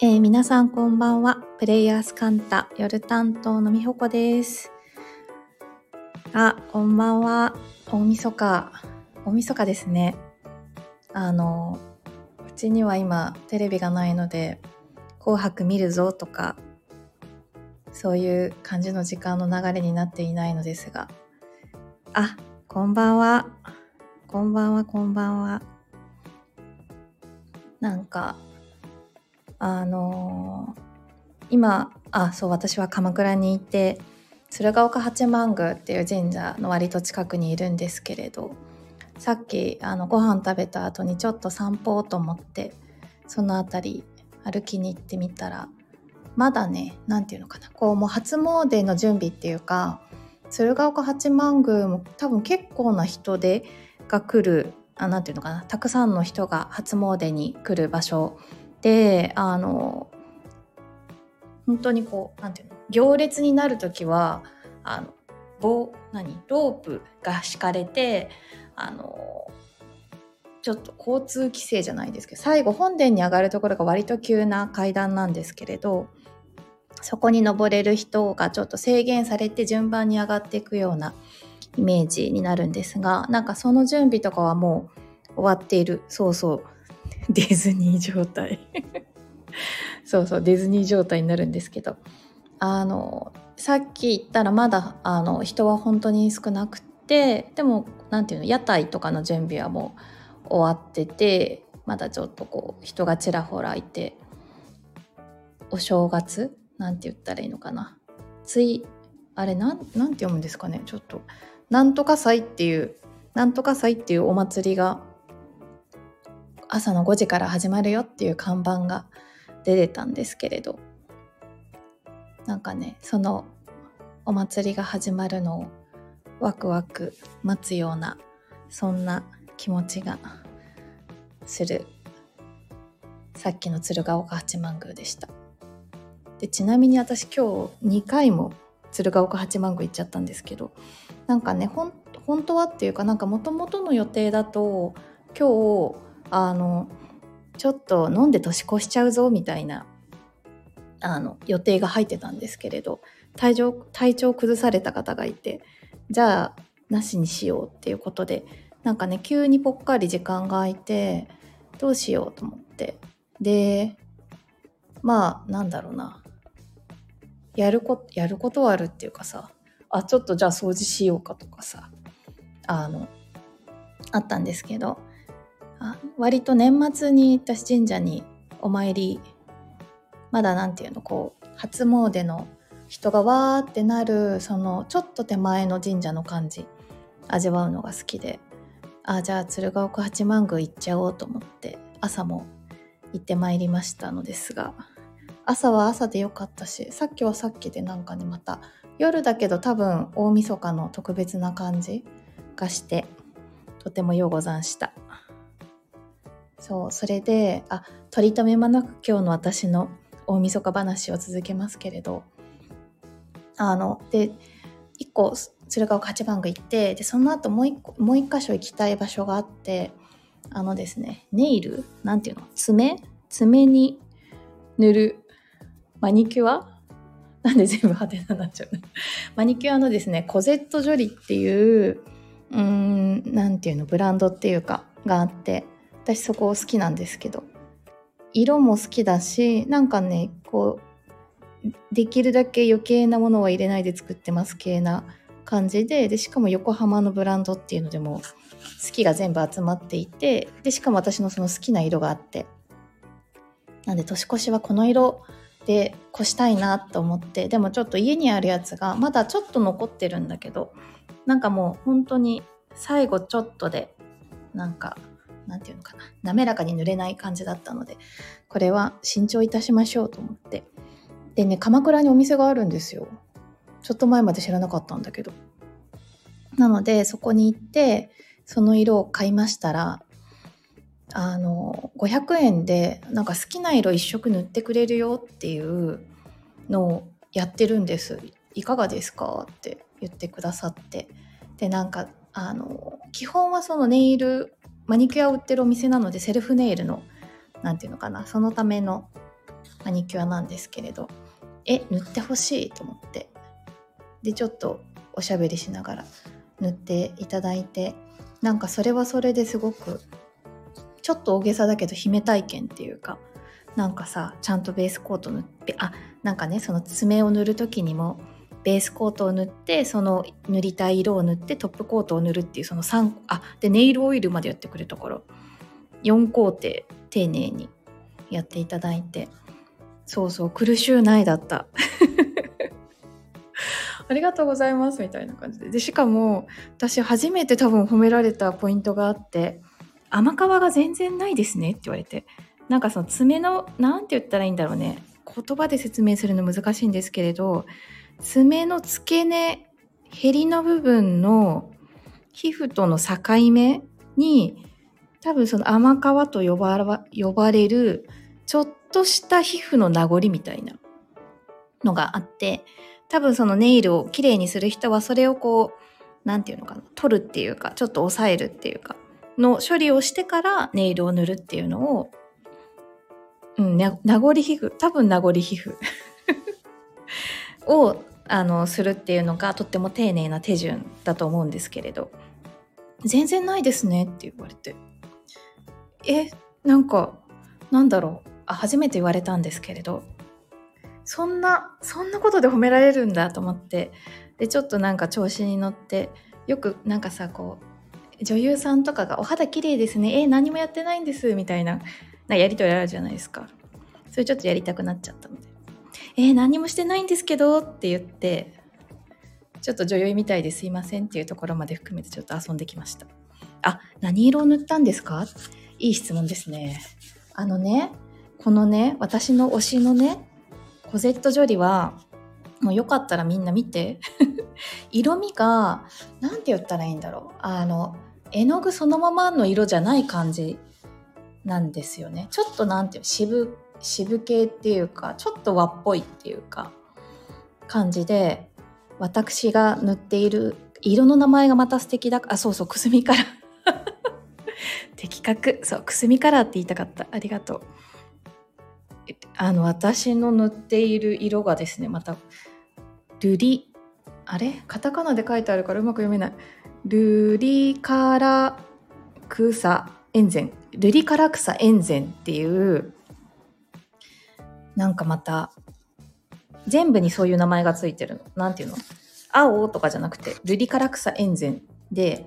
えー、皆さんこんばんは。プレイヤースカンタ夜担当のみほこです。あ、こんばんは。大晦日。大晦日ですね。あの、うちには今テレビがないので、紅白見るぞとか、そういう感じの時間の流れになっていないのですが。あ、こんばんは。こんばんは、こんばんは。なんか、あのー、今あそう私は鎌倉にいて鶴岡八幡宮っていう神社の割と近くにいるんですけれどさっきあのご飯食べた後にちょっと散歩をと思ってその辺り歩きに行ってみたらまだね何て言うのかなこうもう初詣の準備っていうか鶴岡八幡宮も多分結構な人でが来るあなんていうのかなたくさんの人が初詣に来る場所であの本当にこうなんていうの行列になる時はあの棒何ロープが敷かれてあのちょっと交通規制じゃないですけど最後本殿に上がるところが割と急な階段なんですけれどそこに登れる人がちょっと制限されて順番に上がっていくようなイメージになるんですがなんかその準備とかはもう終わっているそうそう ディズニー状態。そうそうディズニー状態になるんですけど。あのさっき言ったらまだあの人は本当に少なくてでも何て言うの屋台とかの準備はもう終わっててまだちょっとこう人がちらほらいてお正月なんて言ったらいいのかな。ついあれなんなんて読むんですかね。ちょっとなんとか祭っていうなんとか祭っていうお祭りが朝の5時から始まるよっていう看板が出てたんですけれど。なんかねそのお祭りが始まるのをワクワク待つようなそんな気持ちがする。さっきの鶴岡八幡宮でした。でちなみに私今日2回も鶴岡八幡宮行っちゃったんですけどなんかね本当はっていうかなんかもともとの予定だと今日あのちょっと飲んで年越しちゃうぞみたいなあの予定が入ってたんですけれど体調体調崩された方がいてじゃあなしにしようっていうことでなんかね急にぽっかり時間が空いてどうしようと思って。でまあなんだろうな。やるこやることはあるっていうかさあちょっとじゃあ掃除しようかとかさあのあったんですけどあ割と年末に私神社にお参りまだ何て言うのこう初詣の人がわーってなるそのちょっと手前の神社の感じ味わうのが好きであじゃあ鶴岡八幡宮行っちゃおうと思って朝も行ってまいりましたのですが朝は朝でよかったしさっきはさっきでなんかねまた夜だけど多分大晦日の特別な感じがしてとてもようござんした。そうそれであ取り留めもなく今日の私の大晦日話を続けますけれどあので1個鶴岡八幡宮行ってでその後もう一個もう一箇所行きたい場所があってあのですねネイルなんていうの？爪？爪に塗るマニキュア？なんで全部派手なになっちゃうマニキュアのですねコゼットジョリっていううーんなんていうの？ブランドっていうかがあって。私そこ好きなんですけど。色も好きだしなんかねこうできるだけ余計なものは入れないで作ってます系な感じででしかも横浜のブランドっていうのでも好きが全部集まっていてでしかも私のその好きな色があって。なんで年越しはこの色で越したいなと思ってでもちょっと家にあるやつがまだちょっと残ってるんだけどなんかもう本当に最後ちょっとでなんか何て言うのかな。滑らかに塗れない感じだったのでこれは新調いたしましょうと思って。でね鎌倉にお店があるんですよ。ちょっと前まで知らなかったんだけど。なのでそこに行ってその色を買いましたらあの500円でなんか好きな色一色塗ってくれるよっていうのをやってるんです。いかがですか？って言ってくださって。でなんかあの基本はそのネイルマニキュア売ってるお店なのでセルフネイルの何て言うのかなそのためのマニキュアなんですけれどえ塗ってほしいと思って。でちょっとおしゃべりしながら塗っていただいてなんかそれはそれですごくちょっと大げさだけど姫体験っていうかなんかさちゃんとベースコート塗ってあなんかねその爪を塗る時にもベースコートを塗ってその塗りたい色を塗ってトップコートを塗るっていうその3あでネイルオイルまでやってくれたから4工程丁寧にやっていただいて。そうそう苦しゅうないだった。ありがとうございますみたいな感じで。でしかも私初めて多分褒められたポイントがあって甘皮が全然ないですねって言われて。なんかその爪の何て言ったらいいんだろうね。言葉で説明するの難しいんですけれど爪の付け根へりの部分の皮膚との境目に多分その甘皮と呼ば呼ばれるちょっとした皮膚の名残みたいなのがあって多分そのネイルをきれいにする人はそれをこう何て言うのかな取るっていうかちょっと抑えるっていうかの処理をしてからネイルを塗るっていうのをうん、名残皮膚多分名残皮膚。をあのするっていうのがとっても丁寧な手順だと思うんですけれど。全然ないですねって言われて。えなんかなんだろう。あ初めて言われたんですけれど。そんなそんなことで褒められるんだと思って。でちょっとなんか調子に乗ってよくなんかさこう女優さんとかが「お肌綺麗ですね。え何もやってないんです」みたいななやりとりあるじゃないですか。それちょっとやりたくなっちゃったので「えー、何もしてないんですけど」って言ってちょっと女優みたいですいませんっていうところまで含めてちょっと遊んできました。あ何色を塗ったんですか？いい質問ですね。あのねこのね私の推しのねコゼット・ジョリはもうよかったらみんな見て。色味が何て言ったらいいんだろう。あの絵の具そのままの色じゃない感じなんですよね。ちょっとなんていう渋渋系っていうかちょっと和っぽいっていうか感じで私が塗っている色の名前がまた素敵だあそうそうくすみカラー的確。そうくすみカラーって言いたかった。ありがとう。あの私の塗っている色がですねまたルリあれ？カタカナで書いてあるからうまく読めない。ルリカラクサエンゼン。ルリカラクサエンゼンっていうなんかまた全部にそういう名前がついてるの。なんていうの？青とかじゃなくてルリカラクサエンゼンで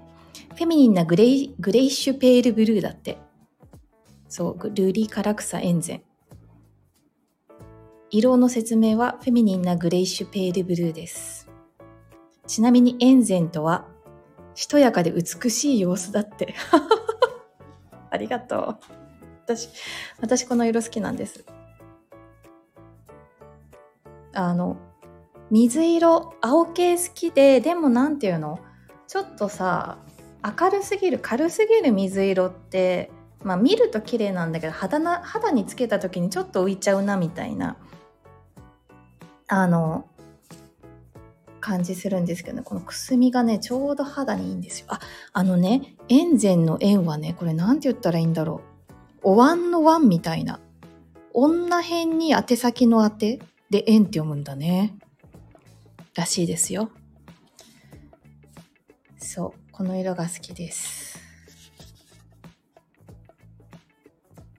フェミニンなグレイグレイッシュペールブルーだって。そう、ルリカラクサエンゼン。色の説明はフェミニンなグレイッシュペールブルーです。ちなみにエンゼンとは、しとやかで美しい様子だって。ありがとう。私、私この色好きなんです。あの、水色、青系好きで、でもなんていうの？ちょっとさ、明るすぎる、軽すぎる水色って、まあ見ると綺麗なんだけど肌な、肌につけた時にちょっと浮いちゃうなみたいな、あの、感じするんですけどね、このくすみがね、ちょうど肌にいいんですよ。あ、あのね、塩膳の塩はね、これなんて言ったらいいんだろう。お椀の椀みたいな。女編に宛先の宛で円って読むんだね。らしいですよ。そう、この色が好きです。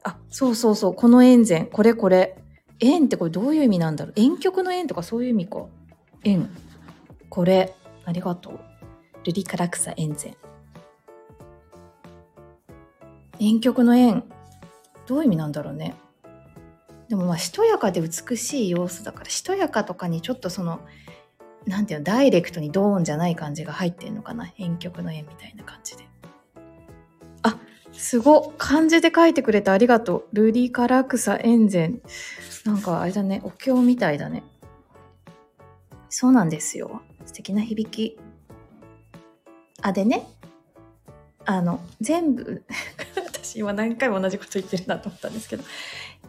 あ、そうそうそう、この円膳、これこれ。円ってこれどういう意味なんだろう遠曲の円とかそういう意味か。円。これ、ありがとう。ルリカラクサ円膳。遠曲の円。どういう意味なんだろうね。でもまあしとやかで美しい様子だからしとやかとかにちょっとそのなんていうのダイレクトにドーンじゃない感じが入ってんのかな？編曲の絵みたいな感じで。あすご漢字で書いてくれてありがとう。ルリカラクサエンゼンなんかあれだね。お経みたいだね。そうなんですよ。素敵な響き。あでね。あの全部 私今何回も同じこと言ってるなと思ったんですけど。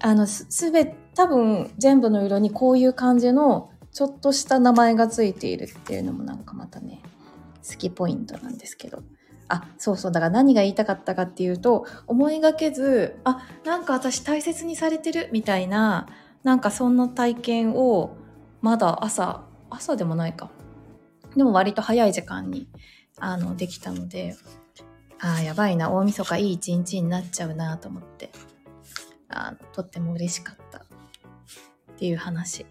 あのすべ多分全部の色にこういう感じのちょっとした名前がついているっていうのもなんかまたね好きポイントなんですけど。あそうそうだから何が言いたかったかっていうと思いがけずあなんか私大切にされてるみたいななんかそんな体験をまだ朝朝でもないか。でも割と早い時間にあのできたのでああやばいな大晦日いい一日になっちゃうなと思って。あのとっても嬉しかったっていう話。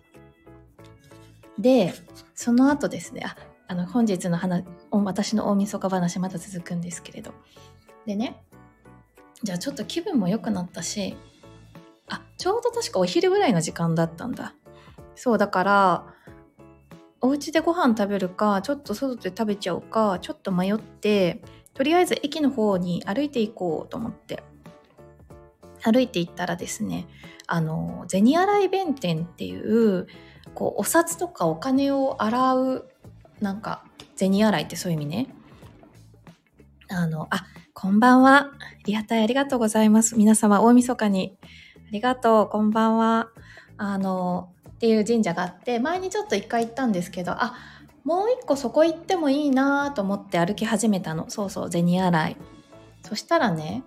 でその後ですねああの本日の話私の大晦日話まだ続くんですけれど。でねじゃあちょっと気分も良くなったしあちょうど確かお昼ぐらいの時間だったんだ。そうだからお家でご飯食べるかちょっと外で食べちゃうかちょっと迷ってとりあえず駅の方に歩いていこうと思って。歩いていったらですねあの銭洗弁天っていうこうお札とかお金を洗うなんか銭洗いってそういう意味ね。あのあこんばんは。リアタイありがとうございます。皆様大晦日に。ありがとうこんばんは。あのっていう神社があって前にちょっと一回行ったんですけどあもう一個そこ行ってもいいなと思って歩き始めたの。そうそう銭洗い。そしたらね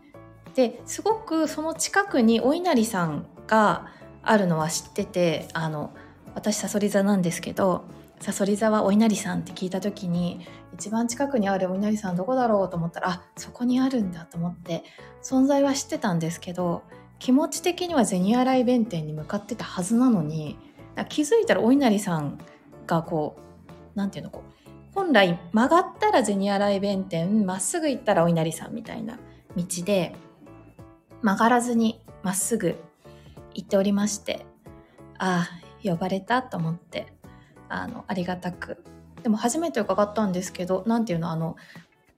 ですごくその近くにお稲荷さんがあるのは知っててあの私さそり座なんですけどさそり座はお稲荷さんって聞いた時に一番近くにあるお稲荷さんどこだろうと思ったらあそこにあるんだと思って存在は知ってたんですけど気持ち的には銭洗弁天に向かってたはずなのに気づいたらお稲荷さんがこう何て言うのこう本来曲がったら銭洗弁天まっすぐ行ったらお稲荷さんみたいな道で曲がらずにまっすぐ行っておりましてああ呼ばれたと思ってあのありがたく。でも初めて伺ったんですけど何ていうのあの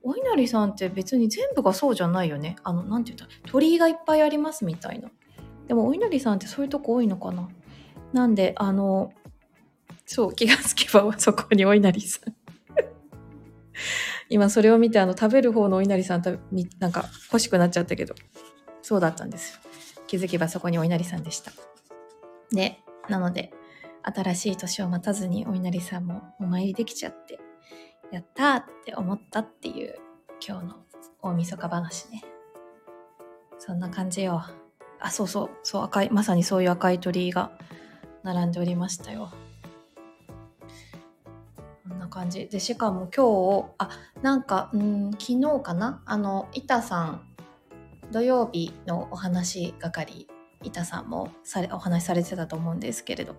お稲荷さんって別に全部がそうじゃないよね。あの何て言った鳥居がいっぱいありますみたいな。でもお稲荷さんってそういうとこ多いのかな。なんであのそう気がつけばそこにお稲荷さん。今それを見てあの食べる方のお稲荷さんなんか欲しくなっちゃったけど。そうだったんです気づけばそこにお稲荷さんでした。でなので新しい年を待たずにお稲荷さんもお参りできちゃってやったーって思ったっていう今日の大晦日話ね。そんな感じよ。あそうそうそう赤いまさにそういう赤い鳥居が並んでおりましたよ。こんな感じ。でしかも今日あなんかうん昨日かな？あの板さん土曜日のお話係板さんもされお話しされてたと思うんですけれど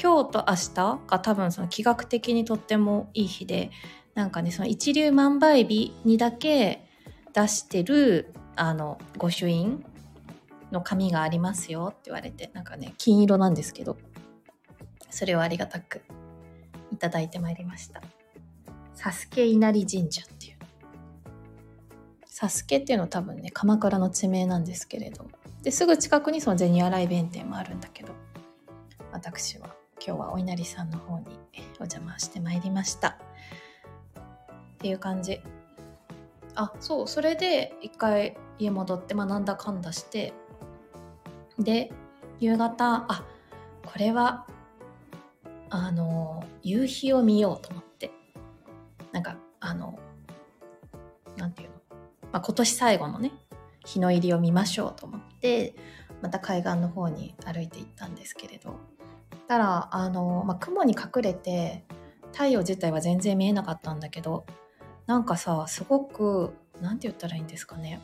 今日と明日が多分その気学的にとってもいい日でなんかねその一粒万倍日にだけ出してるあの御朱印の紙がありますよって言われてなんかね金色なんですけどそれをありがたくいただいてまいりました。サスケ稲荷神社。サスケっていうのは多分ね鎌倉の地名なんですけれどですぐ近くにその銭洗弁天もあるんだけど。私は今日はお稲荷さんの方にお邪魔してまいりました。っていう感じ。あそうそれで一回家戻ってまあなんだかんだして。で夕方あこれはあの夕日を見ようと思って。なんかあの、まあ、今年最後のね日の入りを見ましょうと思ってまた海岸の方に歩いていったんですけれど。たらあの、まあ、雲に隠れて太陽自体は全然見えなかったんだけどなんかさすごく何て言ったらいいんですかね。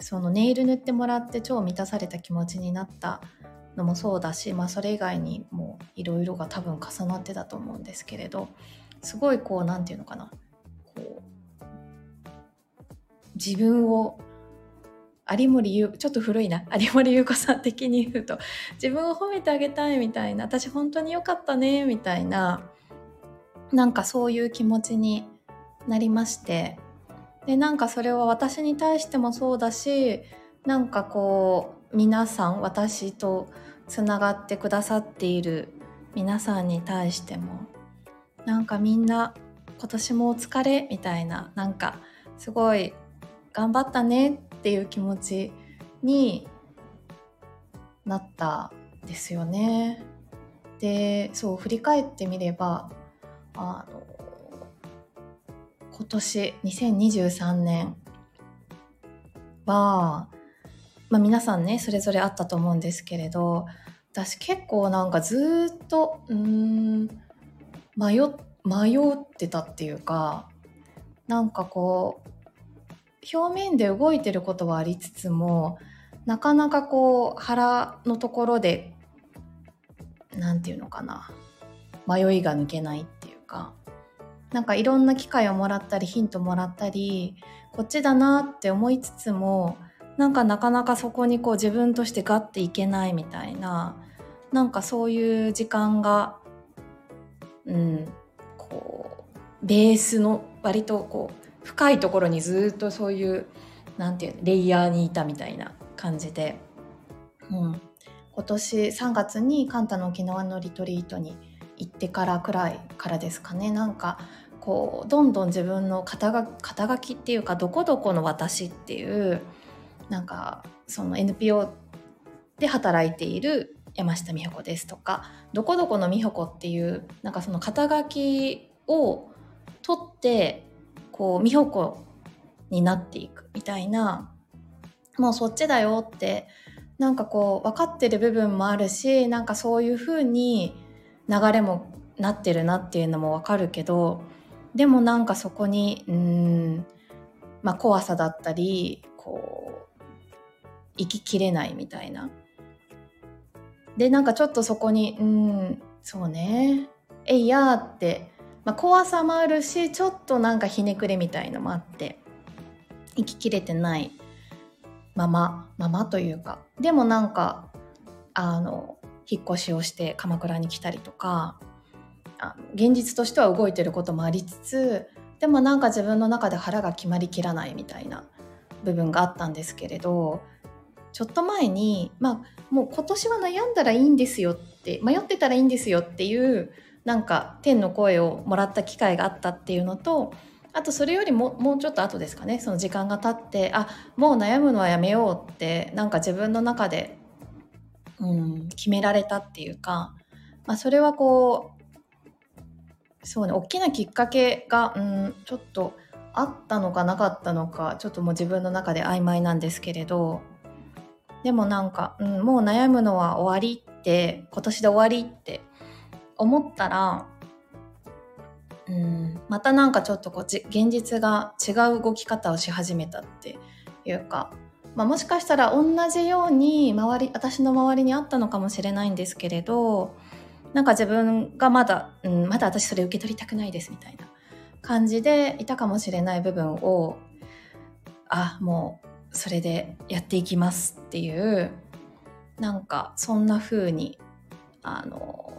そのネイル塗ってもらって超満たされた気持ちになったのもそうだし、まあ、それ以外にもいろいろが多分重なってたと思うんですけれどすごいこう何て言うのかな。こう自分を有森優ちょっと古いな。有森優子さん的に言うと自分を褒めてあげたいみたいな私本当に良かったねみたいななんかそういう気持ちになりまして。でなんかそれは私に対してもそうだしなんかこう皆さん私とつながってくださっている皆さんに対してもなんかみんな今年もお疲れみたいななんかすごい頑張ったねっていう気持ちになったですよね。でそう振り返ってみればあの今年2023年は、まあ、皆さんねそれぞれあったと思うんですけれど私結構なんかずっとうん迷迷ってたっていうかなんかこう表面で動いてることはありつつもなかなかこう腹のところで何て言うのかな。迷いが抜けないっていうか。なんかいろんな機会をもらったりヒントもらったりこっちだなって思いつつもなんかなかなかそこにこう自分としてガッていけないみたいななんかそういう時間がうんこうベースの割とこう深いところにずっとそういうなんていうレイヤーにいたみたいな感じで、うん、今年3月にカンタの沖縄のリトリートに行ってからくらいからですかね。なんかこうどんどん自分の肩が肩書きっていうかどこどこの私っていうなんかその NPO で働いている山下美穂子ですとかどこどこの美穂子っていうなんかその肩書きを取ってこう美穂子になっていくみたいなもうそっちだよってなんかこう分かってる部分もあるしなんかそういう風に流れもなってるなっていうのも分かるけどでもなんかそこにうんまあ怖さだったりこう生ききれないみたいな。でなんかちょっとそこにうんそうね。えいやーって、まあ、怖さもあるしちょっとなんかひねくれみたいのもあって生ききれてないままままというか。でもなんかあの引っ越しをして鎌倉に来たりとかあ現実としては動いてることもありつつでもなんか自分の中で腹が決まりきらないみたいな部分があったんですけれどちょっと前にまあもう今年は悩んだらいいんですよって迷ってたらいいんですよっていうなんか天の声をもらった機会があったっていうのとあとそれよりももうちょっと後ですかね。その時間が経ってあもう悩むのはやめようってなんか自分の中で、うん、決められたっていうか、まあ、それはこうそうね大きなきっかけが、うん、ちょっとあったのかなかったのかちょっともう自分の中で曖昧なんですけれどでもなんか、うん、もう悩むのは終わりって今年で終わりって思ったら、うん、またなんかちょっとこう現実が違う動き方をし始めたっていうか、まあ、もしかしたら同じように周り私の周りにあったのかもしれないんですけれどなんか自分がまだ、うん、まだ私それ受け取りたくないですみたいな感じでいたかもしれない部分をあもうそれでやっていきますっていうなんかそんな風にあの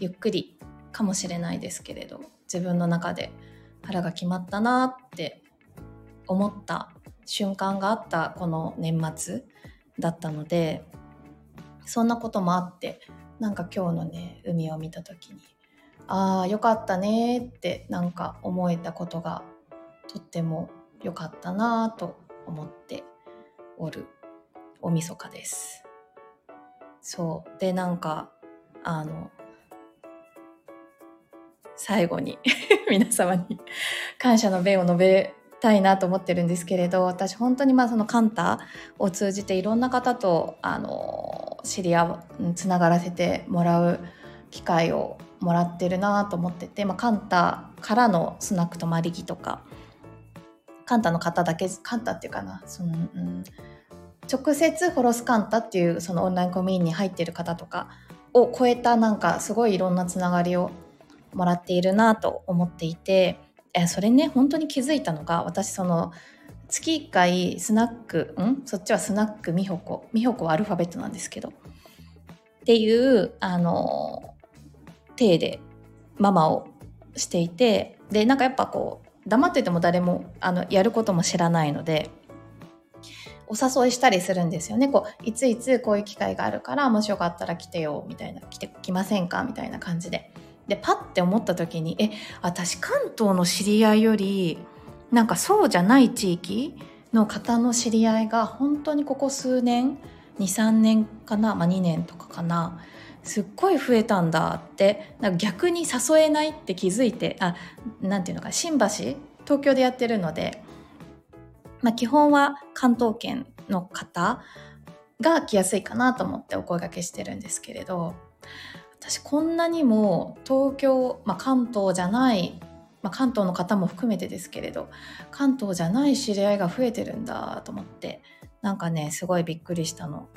ゆっくりかもしれないですけれど自分の中で腹が決まったなって思った瞬間があったこの年末だったのでそんなこともあってなんか今日のね海を見た時にああよかったねってなんか思えたことがとっても良かったなと思っておるおみそかです。そうでなんかあの最後に 皆様に感謝の弁を述べたいなと思ってるんですけれど私本当にまあそのカンタを通じていろんな方とあの知り合うつながらせてもらう機会をもらってるなと思ってて、まあ、カンタからのスナック泊まり木とかカンタの方だけカンタっていうかなその、うん、直接ホロスカンタっていうそのオンラインコミュニティに入ってる方とかを超えたなんかすごいいろんなつながりをもらっているなと思っていてえそれね本当に気づいたのが私その月1回スナックん？そっちはスナック美穂子美穂子はアルファベットなんですけど。っていうあの体でママをしていてでなんかやっぱこう黙ってても誰もあのやることも知らないのでお誘いしたりするんですよね。こういついつこういう機会があるからもしよかったら来てよみたいな来て来ませんか？みたいな感じで。でパッて思った時にえ私関東の知り合いよりなんかそうじゃない地域の方の知り合いが本当にここ数年23年かな、まあ、2年とかかなすっごい増えたんだってなんか逆に誘えないって気づいてあなんていうのか新橋東京でやってるので、まあ、基本は関東圏の方が来やすいかなと思ってお声掛けしてるんですけれど私こんなにも東京、まあ、関東じゃない、まあ、関東の方も含めてですけれど関東じゃない知り合いが増えてるんだと思ってなんかねすごいびっくりしたの。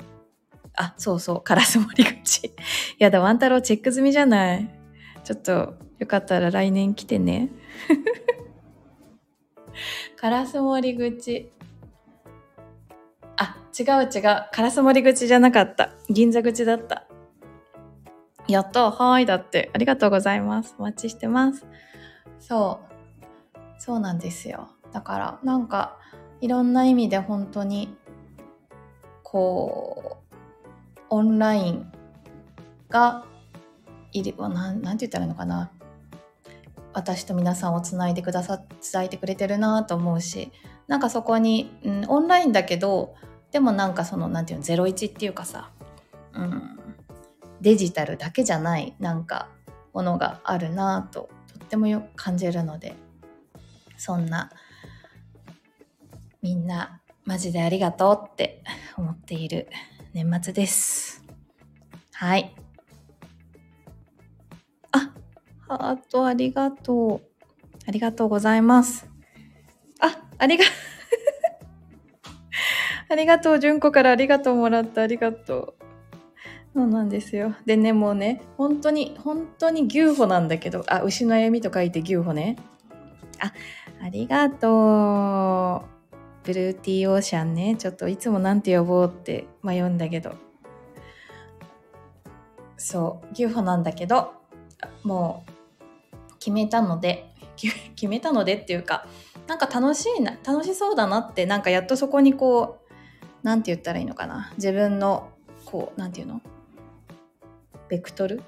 あそうそうカラス盛り口 やだワン太郎チェック済みじゃないちょっとよかったら来年来てねカラス盛り口あ、違う違う。カラス盛り口じゃなかった。銀座口だった。やった。はーい。だって。ありがとうございます。お待ちしてます。そう。そうなんですよ。だから、なんか、いろんな意味で本当に、こう、オンラインがいる、なん、なんて言ったらいいのかな。私と皆さんをつないでくださ、伝えてくれてるなと思うし、なんかそこに、うん、オンラインだけどでもなんかその何て言うの01っていうかさ、うん、デジタルだけじゃないなんかものがあるなととってもよく感じるのでそんなみんなマジでありがとうって思っている年末です。はい。あ、ハートありがとう。ありがとうございます。あ、ありが、ありがとう、純子からありがとうもらった、ありがとう。そうなんですよ。でね、もうね、本当に、本当に牛歩なんだけど、あ、牛の歩みと書いて牛歩ね。あ、ありがとう。ブルーティーオーシャンね。ちょっといつもなんて呼ぼうって迷うんだけど。そう、牛歩なんだけど、もう決めたので、決めたのでっていうか、なんか楽しいな楽しそうだなってなんかやっとそこにこう何て言ったらいいのかな自分のこう何て言うの？ベクトル？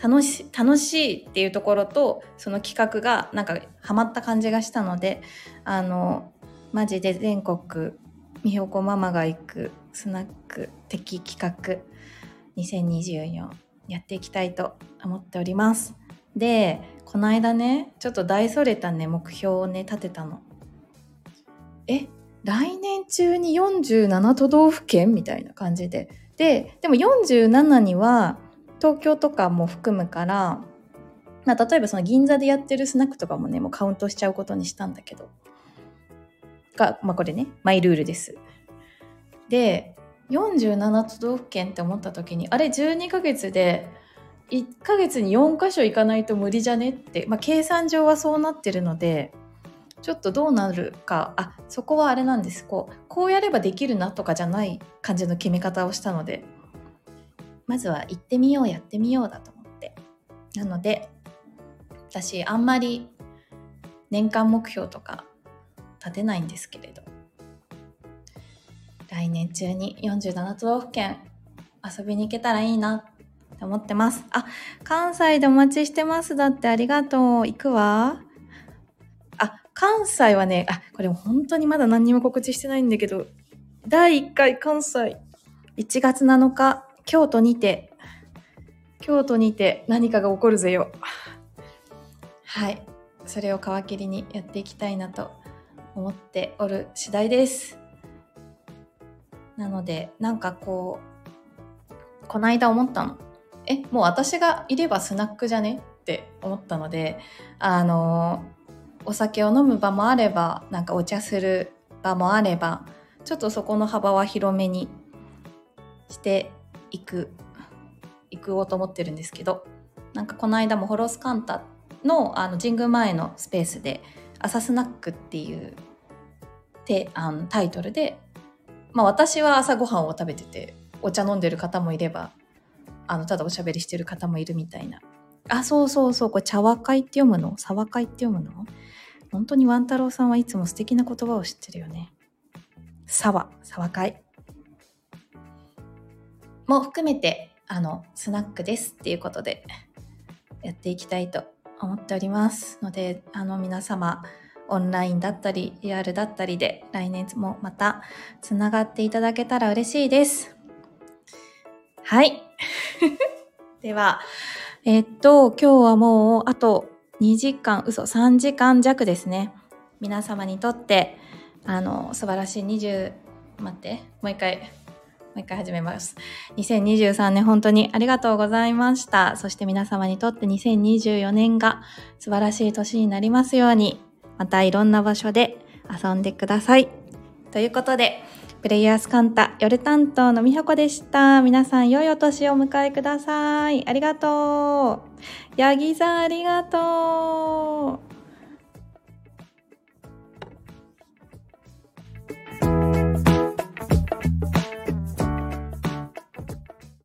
楽し楽しいっていうところとその企画がなんかハマった感じがしたのであのマジで全国美穂子ママが行くスナック的企画2024やっていきたいと思っております。でこの間ねちょっと大それたね目標をね立てたの。え来年中に47都道府県？みたいな感じで。ででも47には東京とかも含むから、まあ、例えばその銀座でやってるスナックとかもねもうカウントしちゃうことにしたんだけど。が、まあ、これねマイルールです。で47都道府県って思った時にあれ12ヶ月で1ヶ月に4箇所行かないと無理じゃねって、まあ、計算上はそうなってるのでちょっとどうなるかあそこはあれなんです。こうこうやればできるなとかじゃない感じの決め方をしたので。まずは行ってみようやってみようだと思ってなので私あんまり年間目標とか立てないんですけれど来年中に47都道府県遊びに行けたらいいなって思ってます。あ、関西でお待ちしてます。だってありがとう。行くわ。あ、関西はね、あ、これ本当にまだ何にも告知してないんだけど、第1回関西、1月7日、京都にて、京都にて何かが起こるぜよ。はい。それを皮切りにやっていきたいなと思っておる次第です。なので、なんかこう、この間思ったの。えもう私がいればスナックじゃね？って思ったのであのお酒を飲む場もあればなんかお茶する場もあればちょっとそこの幅は広めにしていく行こうと思ってるんですけどなんかこの間もホロスカンタのあの神宮前のスペースで「朝スナック」っていうてあのタイトルで、まあ、私は朝ごはんを食べててお茶飲んでる方もいればあのただおしゃべりしてる方もいるみたいな。あそうそうそうこれ茶和会って読むの？沢会って読むの？本当にワン太郎さんはいつも素敵な言葉を知ってるよね。沢沢会。も含めてあのスナックですっていうことでやっていきたいと思っておりますのであの皆様オンラインだったりリアルだったりで来年もまたつながっていただけたら嬉しいです。はい。では、えっと、今日はもうあと2時間、嘘、3時間弱ですね。皆様にとって、あの、素晴らしい20、待って、もう一回、う一回始めます。2023年本当にありがとうございました。そして皆様にとって2024年が素晴らしい年になりますように、またいろんな場所で遊んでください。ということで、プレイヤースカンタ夜担当のみほこでした。皆さん良いお年をお迎えください。ありがとう。ヤギさんありがとう。